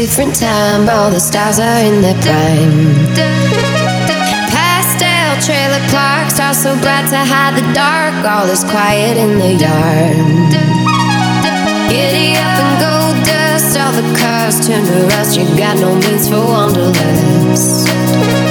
different time. All the stars are in their prime. Pastel trailer parks are so glad to hide the dark. All is quiet in the yard. Giddy up and go dust. All the cars turn to rust. You got no means for wanderlust.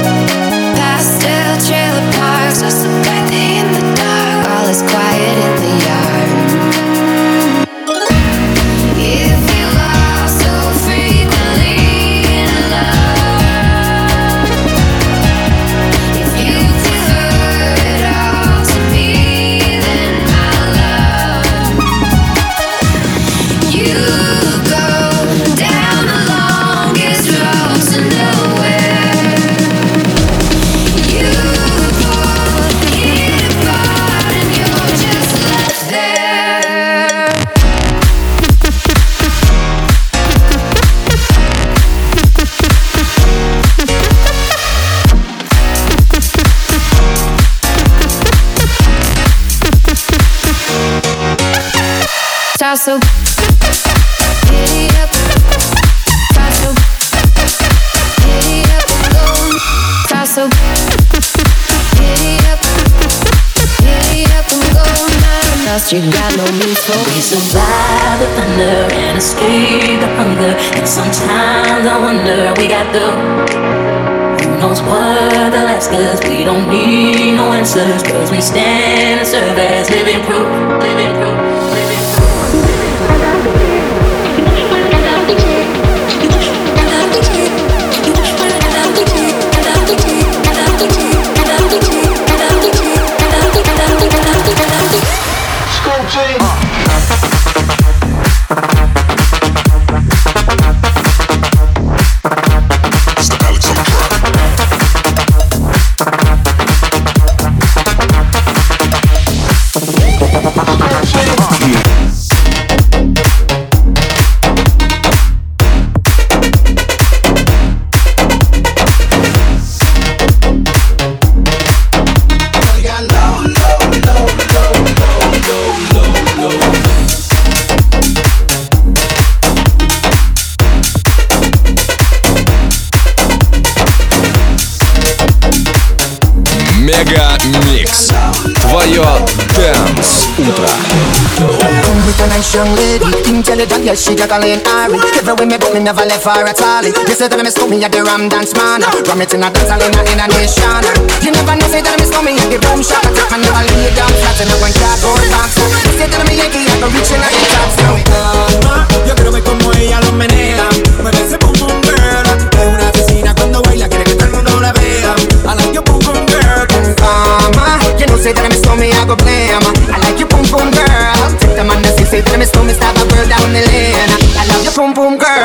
Start so giddy up, start so giddy up and go. Start so giddy up, giddy up and go. Now lost, you got no means for We survive the thunder and escape the hunger. And sometimes I wonder we got the knows what the last cause we don't need no answers. Cause we stand and serve as living proof, living proof, living proof. It's the Мега Микс. Твое Дэнс Утро. Come with a nice young lady Intelligent, yes, she got a lane Ari Every way me but me never left her at all You say that me stole me at the Ram Dance Man Ram it in a dance hall in a, in a nation You never know, say that me stole me at the Boom Shop I take my never lay down flat in a one cardboard box You say that me Yankee, I go reaching out the tops now Yo quiero ver como ella lo menea Mueve ese pum pum girl Mama, you know, say that me stole me, I go blame I like your boom boom girl. Take the man that say, say that me stole me, stab a girl down the lane. I love your boom boom girl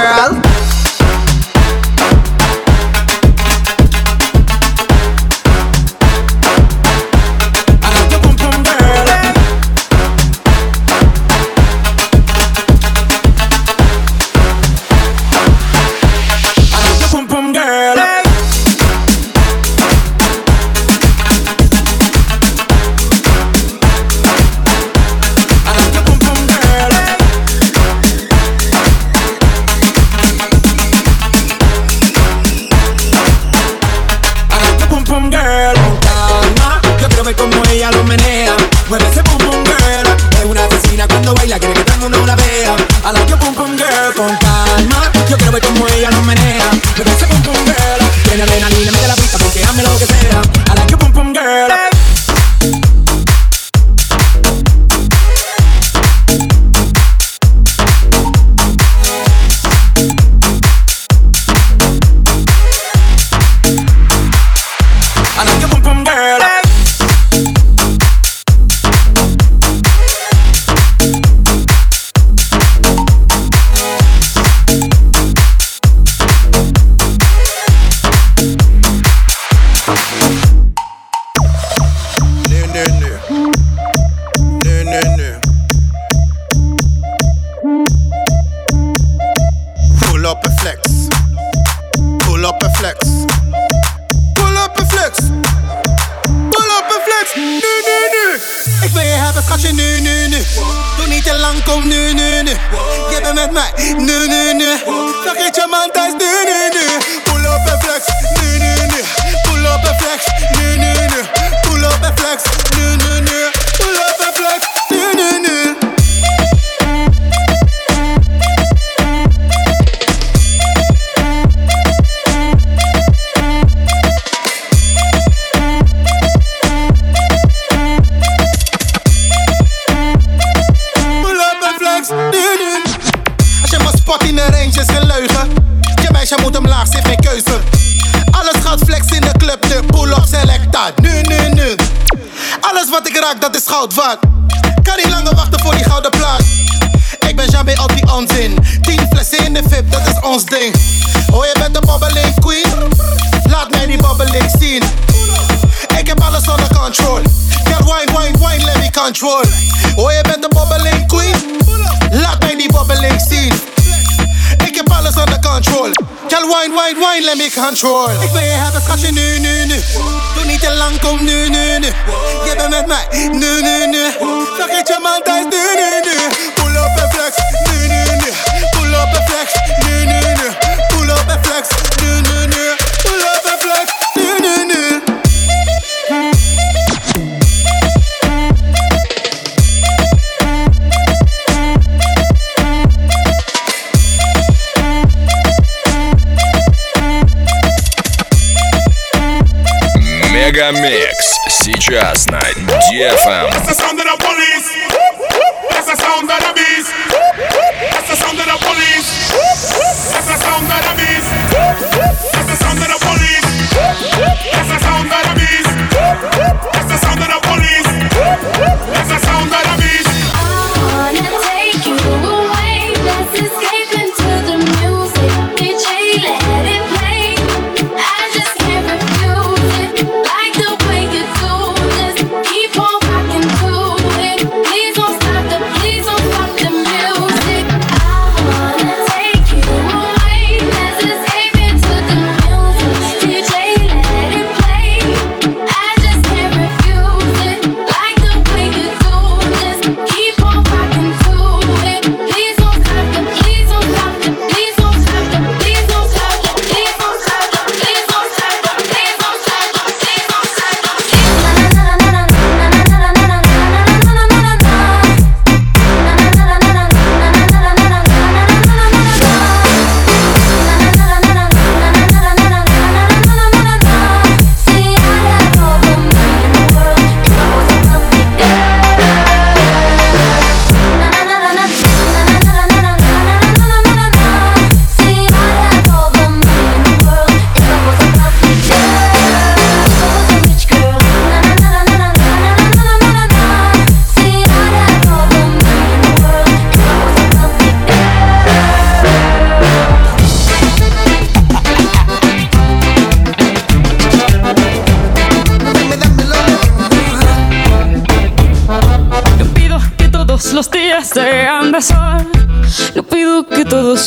control. Oh, je bent een bobbeling queen? Laat mij die bobbeling zien. Ik heb alles onder control. Girl, wine, wine, wine, let me control. Ik wil je hebben, schatje, nu, nu, nu. Doe niet te lang, kom nu, nu, nu. Je bent met mij, nu, nu, nu. Vergeet je man thuis, nu, nu, nu. Pull up en flex, nu, nu, nu. Pull up en flex, nu, nu, nu. Pull up en flex, Мега Микс. Сейчас на DFM. That's the sound of the police. That's the sound of the beast. That's the sound of the police. That's the sound of the beast. That's the sound of the police.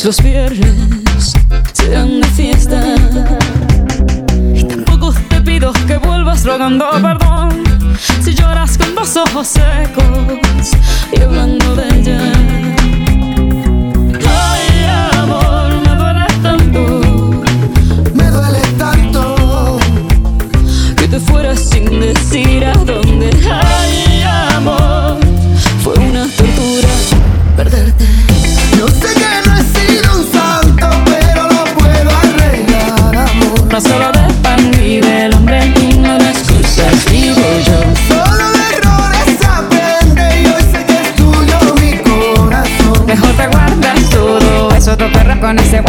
Los viernes sean de fiesta. Y tampoco te pido que vuelvas rogando perdón. Si lloras con los ojos secos y hablando de ella. Con ese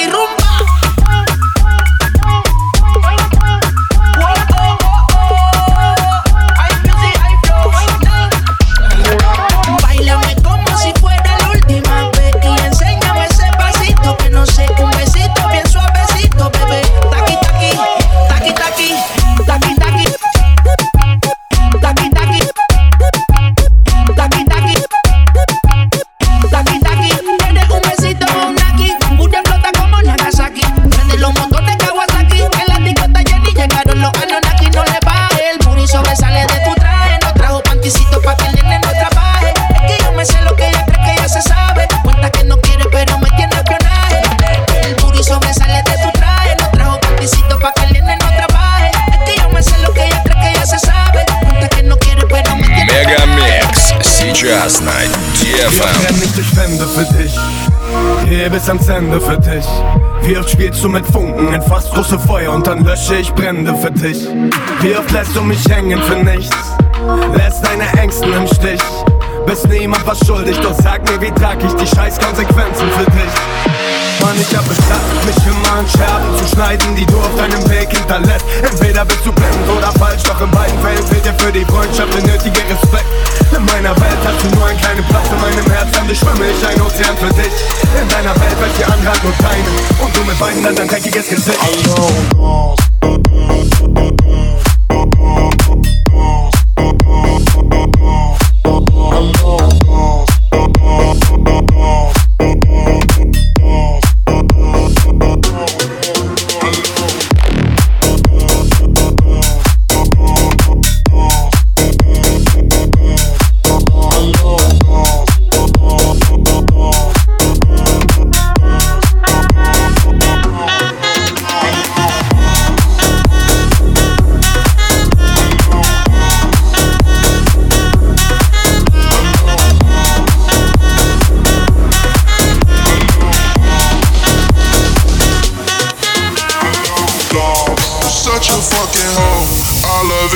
Just Night DFM. Wir rennen nicht durch Wände für dich, hier bis ans Ende für dich. Wie oft spielst du mit Funken, in fast große Feuer und dann lösche ich Brände für dich. Wie oft lässt du mich hängen für nichts, lässt deine Ängsten im Stich. Bist niemand was schuldig, doch sag mir, wie trag ich die scheiß Konsequenzen für dich. Mann, ich hab es satt, mich immer an Scherben zu schneiden, die du auf deinem Weg hinterlässt. Entweder bist du blind oder falsch, doch in beiden Fällen fehlt dir für die Freundschaft der nötige Respekt. In meiner Welt hast du nur einen kleinen Platz in meinem Herz, dann schwimme ich ein Ozean für dich. In deiner Welt welche andere hat nur deinen und du mit beiden dann dein dreckiges Gesicht.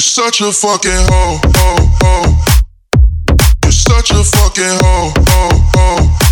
You're such a fucking hoe, hoe, hoe. You're such a fucking hoe, hoe, hoe.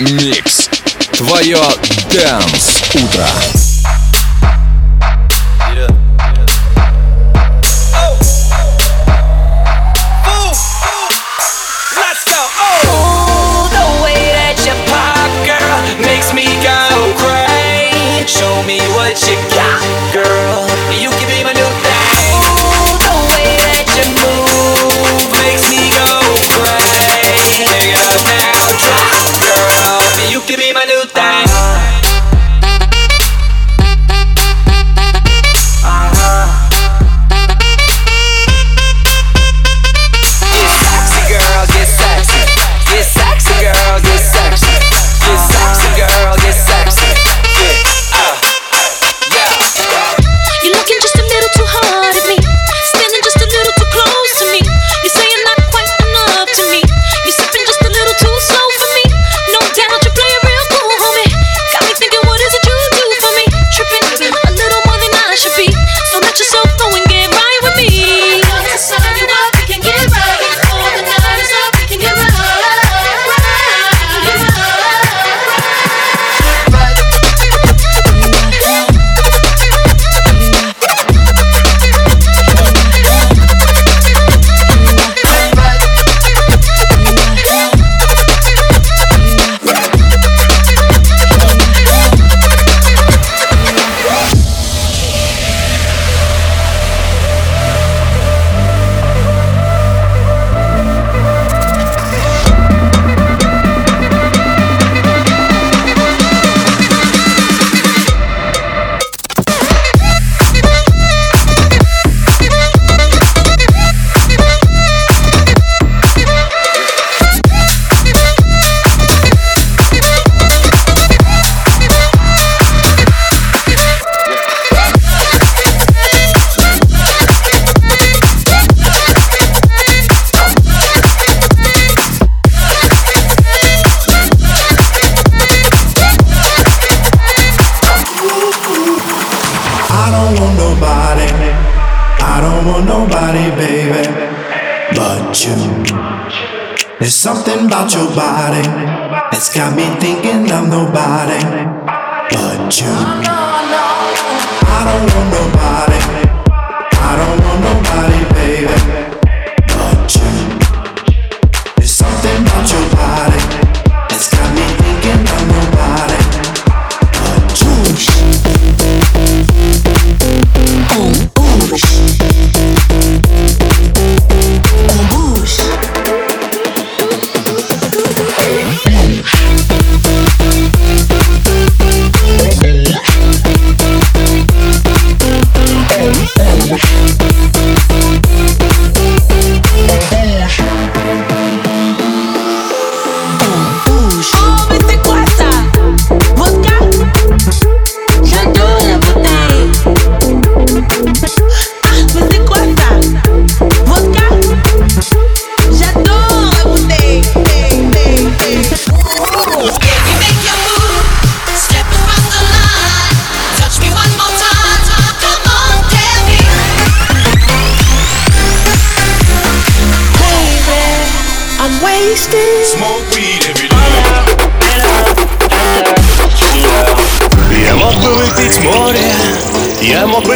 Микс. Твое Дэнс Утро. nobody. It's got me thinking I'm nobody. But you. I don't want nobody. I don't want nobody, baby.